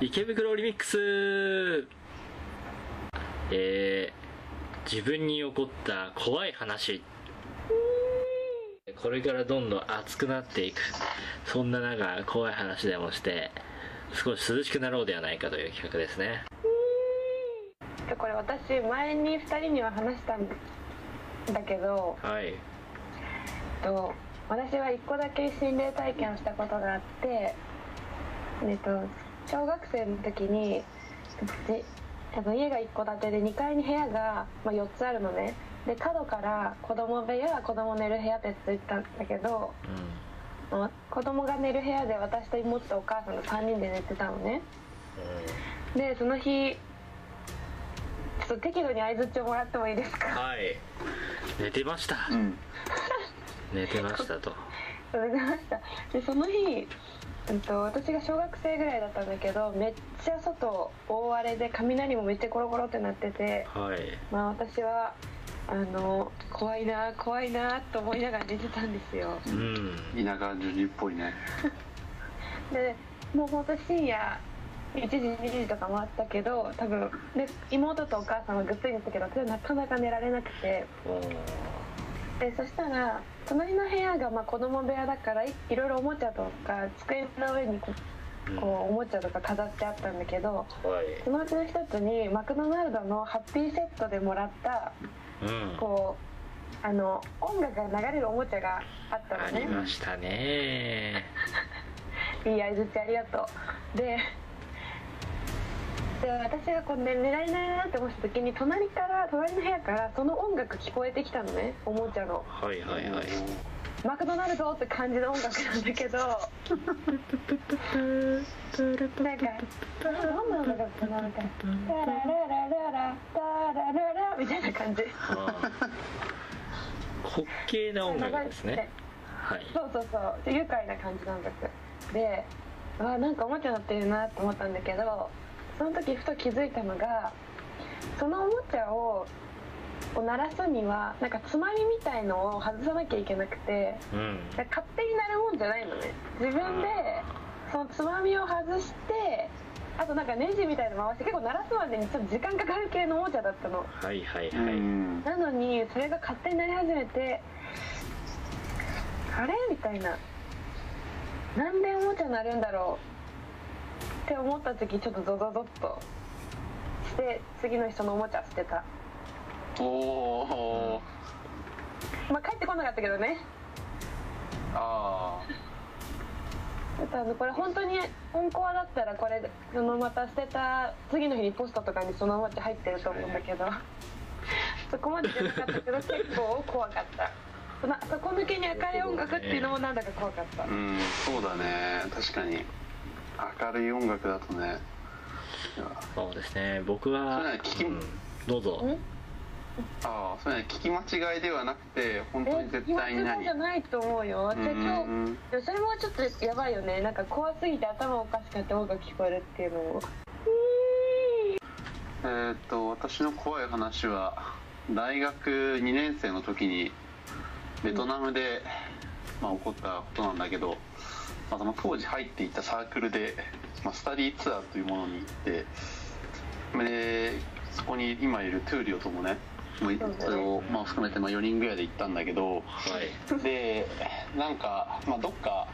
池袋リミックス。えー、自分に起こった怖い話。これからどんどん熱くなっていく。そんな中怖い話でもして少し涼しくなろうではないかという企画ですね。これ私前に2人には話したんだけどはい。と私は1個だけ心霊体験をしたことがあって、えっと、小学生の時にじあの家が1戸建てで2階に部屋が、まあ、4つあるのね。で角から子供部屋子供寝る部屋ってついたんだけど、まあ子供が寝る部屋で私と妹とお母さんの3人で寝てたのね。でその日ちょっと適度に相づちをもらってもいいですか？はい。寝てました、うん。寝てましたとそれでましたでその日、うん、と私が小学生ぐらいだったんだけどめっちゃ外大荒れで雷もめっちゃコロコロってなっててはい。まあ私はあの怖いな怖いなと思いながら寝てたんですよ。うん。田舎ジュニっぽいね。でもうほんと深夜1時2時とかもあったけど多分で妹とお母さんはぐっすり寝たけど私はなかなか寝られなくてでそしたら隣の部屋がまあ子供部屋だからいいろいろおもちゃとか机の上にこうおもちゃとか飾ってあったんだけどはい。そのうちの一つにマクドナルドのハッピーセットでもらったうん。こうあの音楽が流れるおもちゃがあったのありねましたね。いい相づちありがとう。でで私がこう寝寝られないなって思った時に隣から隣の部屋からその音楽聞こえてきたのねおもちゃの。はいはいはい。マクドナルドって感じの音楽なんだけど。なんかどんな音楽だったのなんかタラララララタラララみたいな感じ。滑稽な音楽ですね。はい。そうそうそう。で愉快な感じの音楽。であなんかおもちゃ乗ってるなと思ったんだけどその時ふと気づいたのがそのおもちゃをを鳴らすにはなんかつまみみたいのを外さなきゃいけなくてうん。勝手になるもんじゃないのね。自分でそのつまみを外してあとなんかネジみたいの回して結構鳴らすまでにちょっと時間かかる系のおもちゃだったの。はいはいはういん。なのにそれが勝手になり始めてあれ？みたいな。なんでおもちゃなるんだろうって思った時ちょっとゾゾゾッとして次の日そのおもちゃ捨てた。おおまあ帰ってこなかったけどね。ああとあのこれ本当に本コアだったらこれそのまた捨てた次の日にポストとかにそのおもちゃ入ってると思うんだけど。そこまでじゃなかったけど結構怖かった。その底抜けに明るい音楽っていうのもなんだか怖かった。あうんそうだね。確かに明るい音楽だとね。そうですね。僕は、それは聞きうん。どうぞ。んああそれね。聞き間違いではなくて本当に絶対に何？今じゃないと思うよ。私今うんうん。日それもちょっとやばいよね。なんか怖すぎて頭おかしかって音楽聞こえるっていうのもえーっと私の怖い話は大学2年生の時にベトナムで、まあ、起こったことなんだけど、まあ、その当時入っていたサークルで、まあ、スタディツアーというものに行ってでそこに今いるトゥーリオともねもうそうだね。それを、まあ、含めてまあ4人ぐらいで行ったんだけどはい。でなんか、まあ、どっか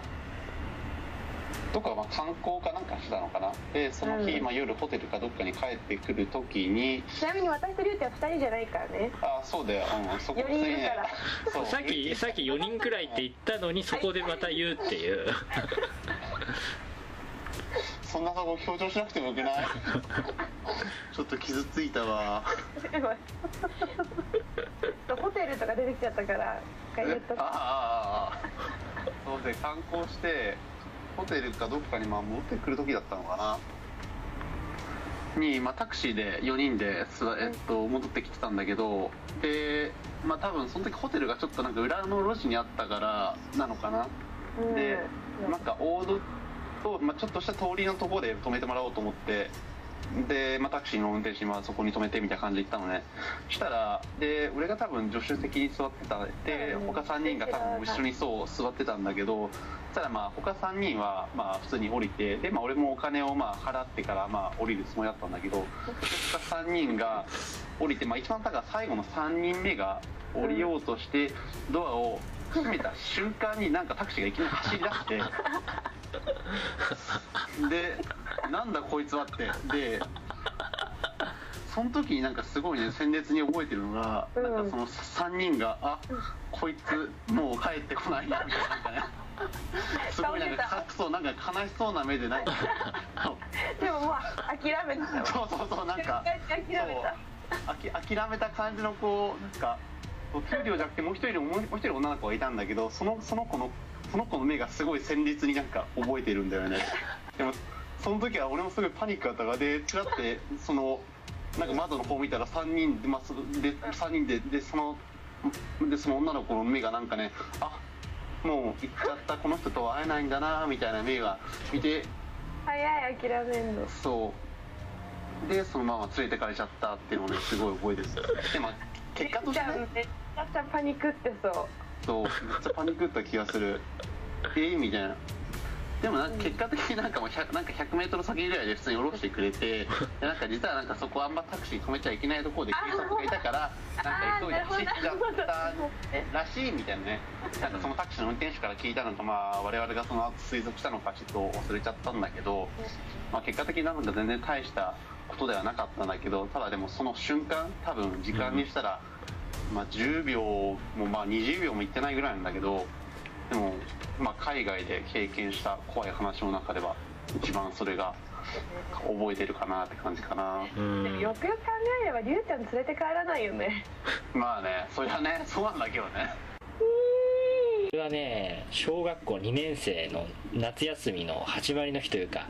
どっかまあ観光かなんかしてたのかな？でその日、うん。まあ、夜ホテルかどっかに帰ってくる時にちなみに私とリュウちゃん2人じゃないからね。あそうだよ、うん、そこ四人いるから。そう。さっき さっき4人くらいって言ったのにそこでまた言うっていう。そんなとこ強調しなくてもよくない？ちょっと傷ついたわ。ホテルとか出てきちゃったから一回言っとく。ああああああ。そうで観光してホテルかどっかにまあ戻ってくる時だったのかな。に、まあ、タクシーで4人で、すえっと、戻ってきてたんだけどでまあ多分その時ホテルがちょっとなんか裏の路地にあったからなのかな。うん。でなんか大戸と、まあ、ちょっとした通りのところで止めてもらおうと思ってで、まあ、タクシーの運転手にまあそこに止めてみたいな感じで行ったのね。したらで俺が多分助手席に座ってたでうん他3人が多分後ろにそう座ってたんだけどそしたらまあ他3人はまあ普通に降りてで、まあ、俺もお金をまあ払ってからまあ降りるつもりだったんだけど他3人が降りて、まあ、一番だから最後の3人目が降りようとしてドアを閉めた瞬間になんかタクシーがいきなり走り出して。でなんだこいつはってでその時になんかすごいね鮮烈に覚えてるのが、うんなん。かその3人があこいつもう帰ってこないなみたいな。すごいなんかかそうなんか悲しそうな目でなんかでもまあ諦めてたわそうそうそうなんか諦めた。そうあき諦めた感じのこうなんか給料じゃなくてもう一人もう一人女の子がいたんだけどそのその子のその子の目がすごい鮮烈になんか覚えてるんだよね。でもその時は俺もすごいパニックだったからでチラってそのなんか窓の方見たら3人で,、まあ、そで3人ででそのでその女の子の目がなんかねあもう行っちゃった。この人とは会えないんだなみたいな目が見て早い諦めんの。そう。でそのまま連れてかれちゃったっていうのをねすごい覚えてる。んですよでも結果としてねめっちゃパニックってそう。そうめっちゃパニックった気がする。えー、みたいな。でも結果的になんかもう 100, なんか 100m 先ぐらいで普通に降ろしてくれてでなんか実はなんかそこあんまタクシー止めちゃいけないところで警察がいたからなんか急いで走っちゃったらしいみたいなね。なんかそのタクシーの運転手から聞いたのとまあ我々がその後推測したのかちょっと忘れちゃったんだけど、まあ、結果的になんか全然大したことではなかったんだけどただでもその瞬間多分時間にしたら、まあ、10秒もまあ20秒もいってないぐらいなんだけどでも、まあ、海外で経験した怖い話の中では一番それが覚えてるかなって感じかな。うん。よくよく考えればりゅうちゃん連れて帰らないよね。まあねそりゃねそうなんだけどね。これはね小学校2年生の夏休みの始まりの日というか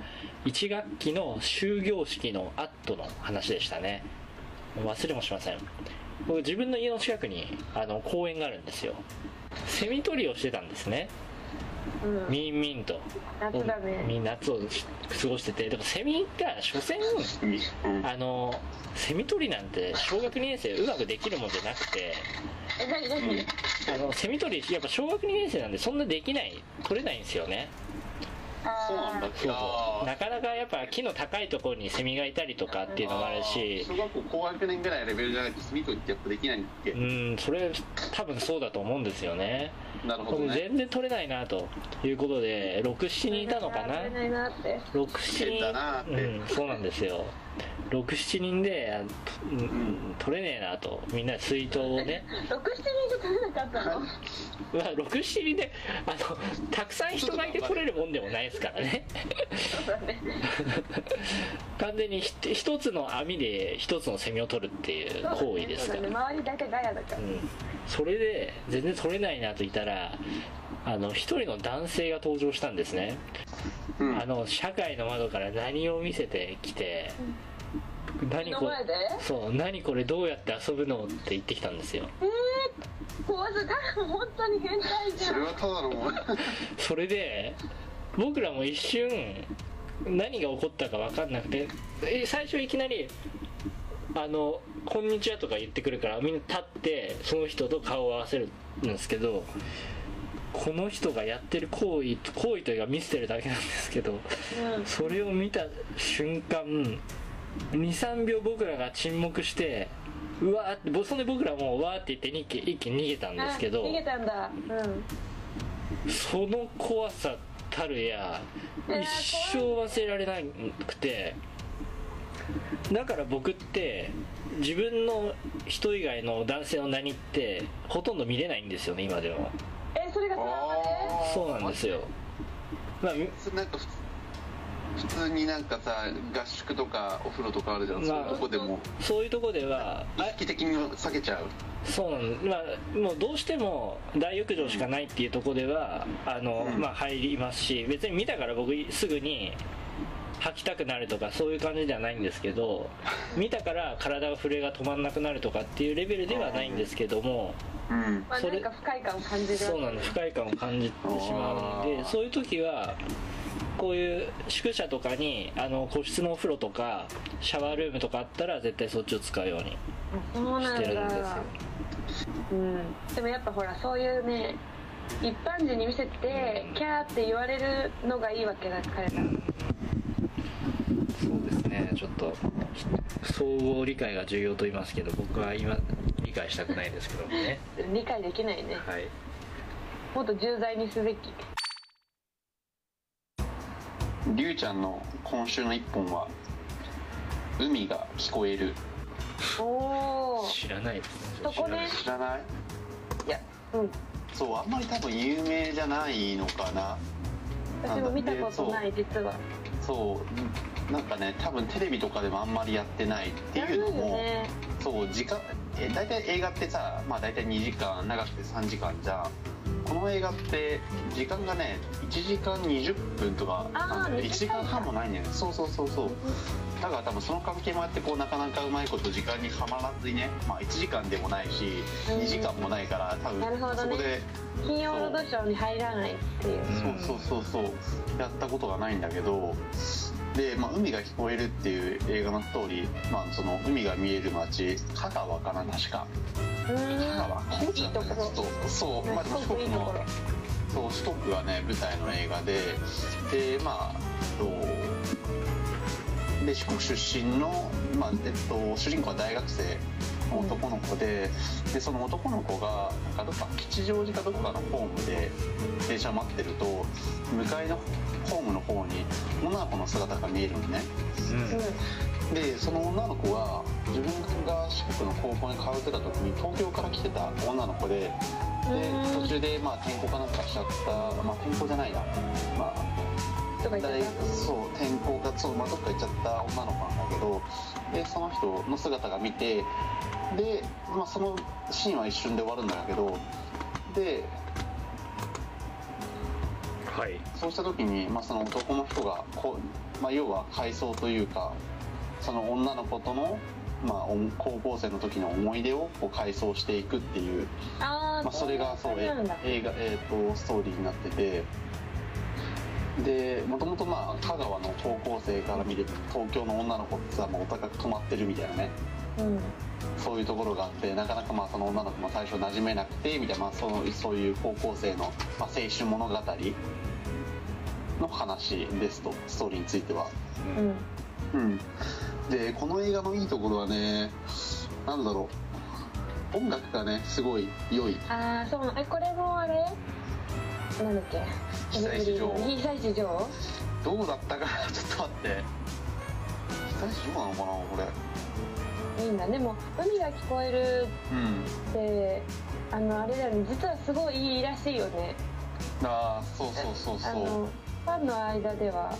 1学期の終業式の後の話でしたね。忘れもしません僕自分の家の近くにあの公園があるんですよ。セミ取りをしてたんですね。うん。みんみんと。夏だね。みんな夏を過ごしてて。でもセミが所詮うん。あのセミ取りなんて小学2年生うまくできるもんじゃなくて。え何何あのセミ取りやっぱ小学2年生なんでそんなできない取れないんですよねそうなんだ。そうそう。なかなかやっぱ木の高いところにセミがいたりとかっていうのもあるし。小学校高学年ぐらいのレベルじゃないとスミートってやっぱできないんだっけ、うんそれ多分そうだと思うんですよね。なるほどね。全然取れないなということで67人いたのかな？取れないなって。67変だなって。人うんそうなんですよ67人であうん。ん取れねえなとみんなで水筒をね。6、7人じゃ取れなかったの？まあ67人であのたくさん人がいて取れるもんでもないですからね。そうだね。完全にひ一つの網で一つのセミを取るっていう行為ですから。そうだね。周りだけガヤだから。うん、それで全然取れないなと言ったらあの一人の男性が登場したんですね、うん。あの社会の窓から何を見せてきて、何こ目の前で？そう何これどうやって遊ぶのって言ってきたんですよ。えー、怖すが本当に変態じゃん。それはただの それで僕らも一瞬何が起こったか分かんなくてえ最初いきなり「あのこんにちは」とか言ってくるからみんな立ってその人と顔を合わせるんですけどこの人がやってる行為行為というか見せてるだけなんですけどうん。それを見た瞬間23秒僕らが沈黙してうわーってぼそんで僕らもうわーって言って一気一気に逃げたんですけどあ逃げたんだ。うん。その怖さたるやえー一生忘れられなくてだから僕って自分の人以外の男性の何ってほとんど見れないんですよね今でもえそれがトラウマでそうなんですよ。まあみなんか普通になんかさ合宿とかお風呂とかあるじゃん、まあそういうとこでも。そういうとこでは意識的に避けちゃう。そうなんまあもうどうしても大浴場しかないっていうところではあの、うん。まあ入りますし別に見たから僕すぐに吐きたくなるとかそういう感じではないんですけど見たから体が震えが止まんなくなるとかっていうレベルではないんですけどもうん。まあ、それなんか不快感を感じるそうなんです。不快感を感じてしまうんでそういう時はここういう宿舎とかにあの個室のお風呂とかシャワールームとかあったら絶対そっちを使うようにあそうなんしてるんですよ。だうん。でもやっぱほらそういうね一般人に見せてキャーって言われるのがいいわけだ彼らそうですね。ちょっと総合理解が重要と言いますけど僕は今理解したくないですけどもね。理解できないね。はい。もっと重罪にすべき。りゅうちゃんの今週の一本は「海が聞こえる。おお知らないですね。そこね」知らない？いやうん。そうあんまり多分有名じゃないのかな。私も見たことない実はそうなんかね多分テレビとかでもあんまりやってないっていうのも、ね。そう時間え大体映画ってさまあ大体2時間長くて3時間じゃんこの映画って時間がね1時間20分とかなんだよあー1時間半もないんだよね。そうそうそうそう。だから多分その関係もあってこうなかなかうまいこと時間にはまらずにね、まあ、1時間でもないしうん2時間もないから多分そこで金曜ロードショーに入らないっていう。うんそう。そうそうそう。やったことがないんだけどで、まあ、海が聞こえるっていう映画のストーリー、まあ、その海が見える街香川かな確か。香ん。川。高知だったかちょっとそう、まあ、でもすごくいいところ。そう四国がね舞台の映画ででまあとで四国出身の、まあえっと、主人公は大学生。の男の子で,、でその男の子がなんかどっか吉祥寺かどこかのホームで電車を待ってると向かいのホームの方に女の子の姿が見えるのね。うん。でその女の子は自分が四国の高校に通ってた時に東京から来てた女の子ででうん。途中でまあ転校かなんかしちゃった。まあ転校じゃないなまあ大そう転校がそう、まあ、どっか行っちゃった女の子なんだけどでその人の姿が見てで、まあ、そのシーンは一瞬で終わるんだけどではい。そうした時に、まあ、その男の人がこう、まあ、要は回想というかその女の子との、まあ、お高校生の時の思い出をこう回想していくっていう、まあ、それがそう映画、えー、とストーリーになっててでもともとまあ香川の高校生から見る東京の女の子ってさもうお高く泊まってるみたいなね。うん。そういうところがあってなかなかまあその女の子も最初馴染めなくてみたいな、まあ、そのそういう高校生の、まあ、青春物語の話ですとストーリーについては。うん。うん、でこの映画のいいところはねなんだろう。音楽がねすごい良い。ああそうえこれもあれ？なんだっけ？被災地女王被災地女王どうだったかな？ちょっと待って。被災地どうなのかなこれ。いいんだ。でも「海が聞こえる」うん。ってあのあれだよね。実はすごいいいらしいよね。ああそうそうそうそう。ファンの間では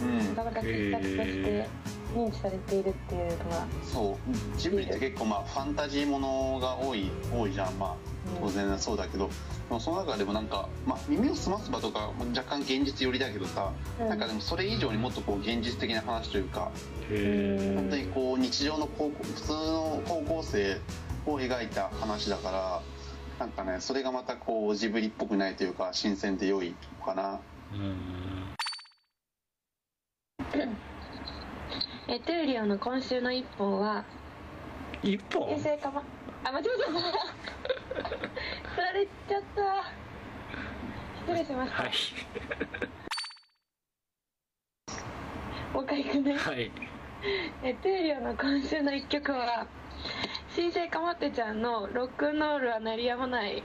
うん。なかなか傑作として認知されているっていうのは。そう。ジブリって結構まあファンタジーものが多い多いじゃん。まあ当然そうだけど、でもその中でもなんか、まあ、耳をすますばとか若干現実寄りだけどさ、うんなんかでもそれ以上にもっとこう現実的な話というかへ本当にこう日常の高校普通の高校生を描いた話だからなんかねそれがまたこうジブリっぽくないというか新鮮で良いのかな。えうん。えトゥーリオの今週の一本は一本？あ間違えた振られちゃった失礼しました、はい。もう一回行くね。はい。えの今週の一曲は新生かまってちゃんの「ロックンロールは鳴りやまない」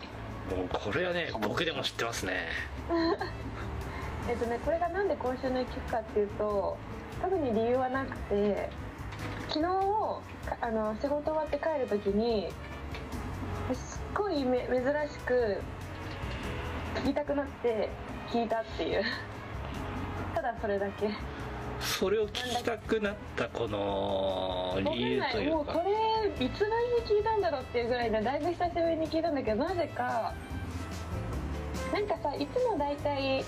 もうこれはね僕でも知ってますね。えっとねこれがなんで今週の一曲かっていうと特に理由はなくて昨日かあの仕事終わって帰る時にすっごいめ珍しく聴きたくなって聴いたっていう。ただそれだけ。それを聞きたくなったこの理由んないもうこというかれいつぶりに聞いたんだろうっていうぐらいでだいぶ久しぶりに聞いたんだけどなぜかなんかさいつも大体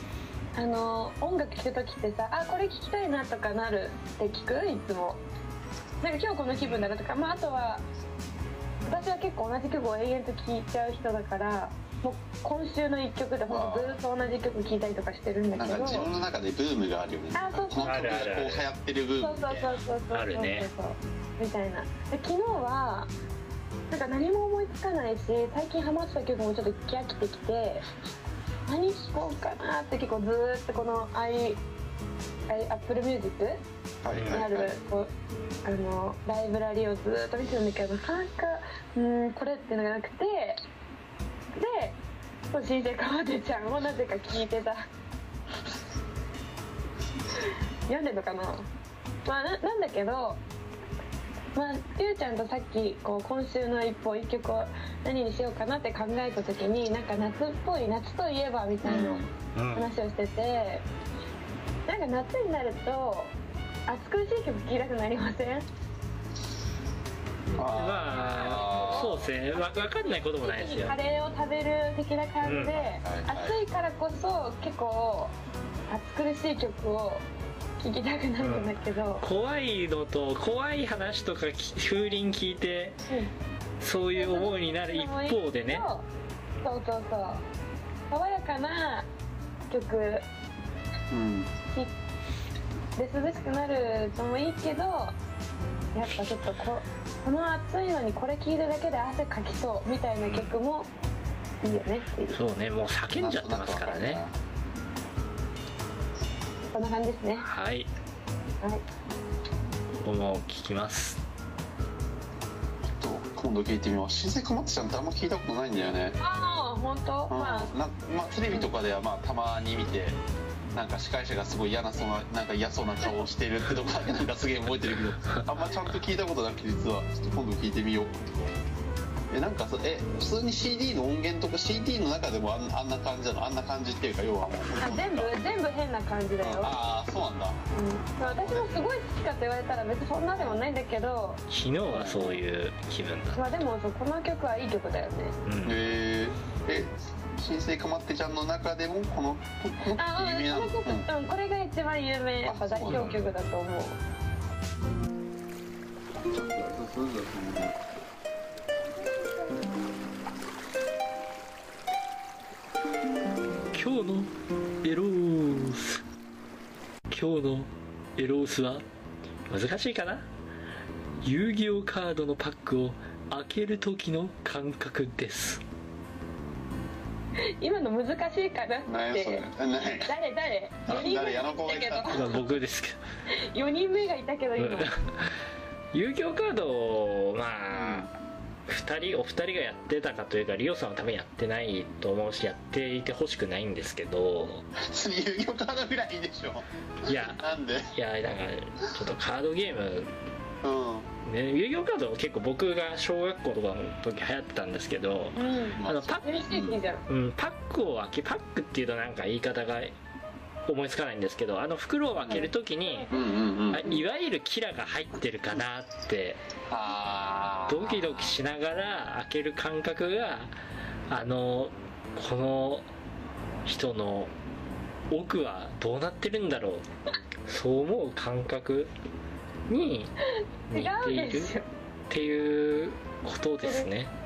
あの音楽聴く時ってさあこれ聴きたいなとかなるって聞く？いつも。なんか今日この気分だなとかまああとは私は結構同じ曲を永遠と聴いちゃう人だからもう今週の一曲で本当ずっと同じ曲聴いたりとかしてるんだなんけどか自分の中でブームがあるよねあそうそうこの曲がこう流行ってるブームそうそうそうそうそう。そうみたいな。で昨日はなんか何も思いつかないし最近ハマってた曲もちょっと飽きてきて何聴こうかなって結構ずーっとこの i Apple Music はいにあるはいはいこうあのライブラリをずーっと見てるんだけどなかなかうーんこれっていうのがなくてで新生かまてちゃんをなぜか聞いてた。読んでんのかな？まあななんだけどまあゆうちゃんとさっきこう今週の一本一曲を何にしようかなって考えた時になんか夏っぽい夏といえばみたいなうん。話をしてて、なんか夏になると暑苦しい曲聴きたくなりません？まあそうですね。わ分かんないこともないですよ。カレーを食べる的な感じで、うん。暑いからこそ結構暑苦しい曲を聴きたくなるんだけど、怖いのと怖い話とかき風鈴聞いてうん。そういう思いになる一方でね。そうそうそう。爽やかな曲。うん。で涼しくなるのもいいけどやっぱちょっとここの暑いのにこれ聴いるだけで汗かきそうみたいな曲もいいよねっていう。そうねもう叫んじゃってますからね。そんな感じですね。はい。はい。僕も聞きます。と今度聞いてみよう新生かまってちゃんってあんま聞いたことないんだよね。ああ本当？うん。まあ。なまあテレビとかではまあたまに見てなんか司会者がすごい嫌なそうななんか嫌そうな顔をしてるってとこだけなんかすげえ覚えてるけどあんまちゃんと聞いたことなくて実はちょっと今度聞いてみようえなんかそえ普通に CD の音源とか CD の中でもあんあんな感じなのあんな感じっていうか要はもうあ全部全部変な感じだよ、ああそうなんだうん、私もすごい好きかって言われたら別にそんなでもないんだけど昨日はそういう気分だまあでもそこの曲はいい曲だよねうんえー、え新生かまってちゃんの中でもこのここのあ有名なの。うんこの曲、うん、これが一番有名やっぱ代表曲だと思う今日のエロース今日のエロースは難しいかな遊戯王カードのパックを開ける時の感覚です 今の難しいかなって。誰誰？あ4人目誰？矢野子がいた。けまあ僕ですけど。4人目がいたけどど今遊戯王カードをまあ2人お二人がやってたかというかリオさんは多分やってないと思うしやっていてほしくないんですけど。遊戯王カードぐらいいいでしょ。いや。なんで？いやなんかちょっとカードゲームうんね、遊戯王カード結構僕が小学校とかの時流行ってたんですけど、うん。あのパッ嬉しいじゃん。うん、パックを開けパックっていうとなんか言い方が思いつかないんですけどあの袋を開ける時に、うんいわゆるキラが入ってるかなってドキドキしながら開ける感覚があのこの人の奥はどうなってるんだろう。そう思う感覚に似て違いうるっていうことですね。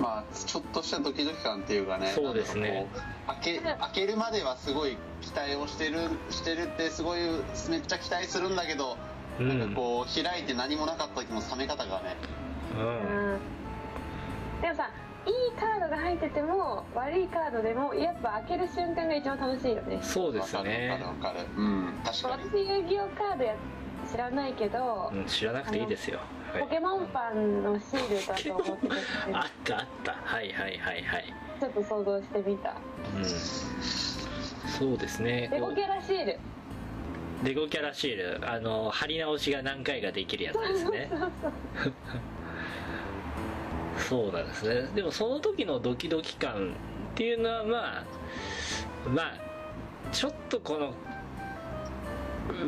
まあちょっとしたドキドキ感っていうかねそうですね。開け開けるまではすごい期待をしてるしてるってすごいめっちゃ期待するんだけど、うん。なんかこう開いて何もなかった時の冷め方がね。うん。うん。でもさカードが入ってても悪いカードでもやっぱ開ける瞬間が一番楽しいよね。そうですわね。かるわかるわかる。うん。確かに。私遊戯王カードや知らないけど、うん、知らなくていいですよ、はい。ポケモンパンのシールだと思ってて。あったあった。はいはいはいはい。ちょっと想像してみた。うん。そうですね。レゴキャラシール。レゴキャラシール。あの貼り直しが何回かできるやつですね。そう そうなんですね。でもその時のドキドキ感っていうのはまあまあちょっとこの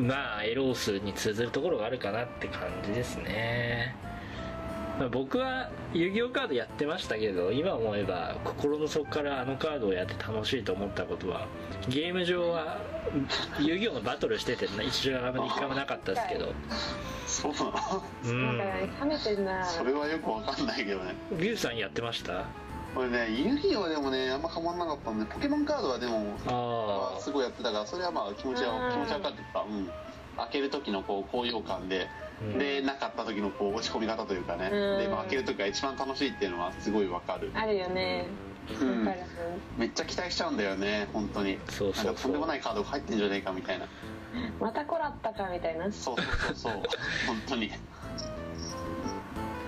まあエロースに通ずるところがあるかなって感じですね、まあ僕は遊戯王カードやってましたけど今思えば心の底からあのカードをやって楽しいと思ったことはゲーム上は遊戯王のバトルしてて一度一回もなかったですけど。そうなの？うん。なんか冷めてんな。それはよくわかんないけどね。リュウさんやってました？これね遊戯王でもねあんまハマんなかったんでポケモンカードはでもあすごいやってたからそれはまあ気持ちは気持ちわかるっていうん。開ける時のこう高揚感で、うんでなかった時のこう落ち込み方というかね、うん。で、まあ、開ける時が一番楽しいっていうのはすごいわかる。あるよね。うん。わかる。めっちゃ期待しちゃうんだよね本当に。そうそうそう。なんかとんでもないカードが入ってんじゃねえかみたいな。またこらったかみたいな。そうそうそうそう。本当に。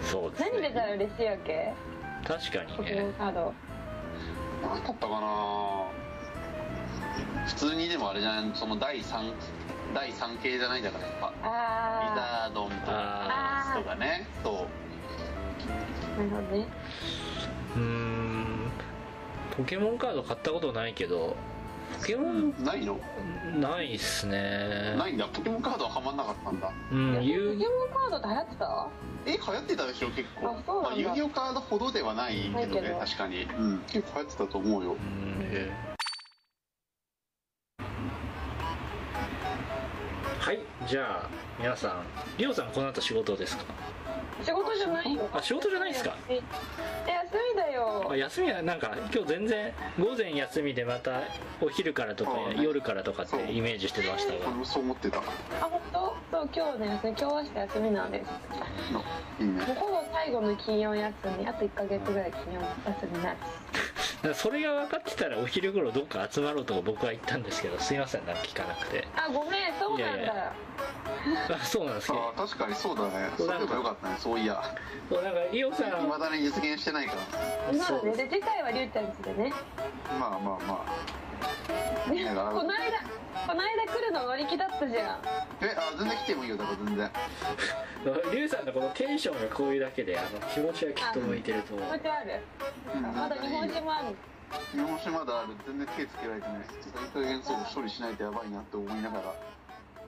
そうです何出たらね嬉しいわけ？確かにね。カード。何だったかな普通にでもあれじゃないその第3第3系じゃないんだからやっぱ。リあザードンとあかとかね。そう。あなるほどね。うーん。ポケモンカード買ったことないけど。ポケモンないの？ないっすね。ないんだ。ポケモンカードはハマんなかったんだ。うんポケモンカードって流行ってた？え流行ってたでしょ結構。あそうなんだ。まあ、遊戯王カードほどではないけどね確かに、うん、結構流行ってたと思うよ。うんはいじゃあ皆さんリオさんこの後仕事ですか？仕事じゃないよ。あ仕事じゃないですか？え休みだよ。あ休みはなんか今日全然午前休みでまたお昼からとかね。夜からとかってイメージしてましたが。そう思ってた。あ本当？そう今日ね休み今日は明日休みなんです。のいいね。もうほぼ最後の金曜休みあと1ヶ月ぐらい金曜休みないだから それが分かってたらお昼頃どっか集まろうとか僕は言ったんですけどすいませんなんか聞かなくて。あごめんそうなんだ。いやいや。あそうなんですけど。あ確かにそうだね。そうれでもよかったね。そういや。そうなんかリオさん。いまだに実現してないから。まだねで次回はりゅうちゃんちでね。まあまあまあ。この間この間来るの乗り気だったじゃん。えあ全然来てもいいよだから全然。リュウさんのこのテンションがこういうだけであの気持ちはきっと向いてると思う。気持ちある。うんまだ日本酒もある日本酒まだある。全然手つけられてないいい加減そう処理しないとやばいなって思いながら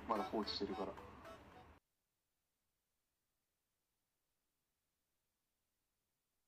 まだ放置してるから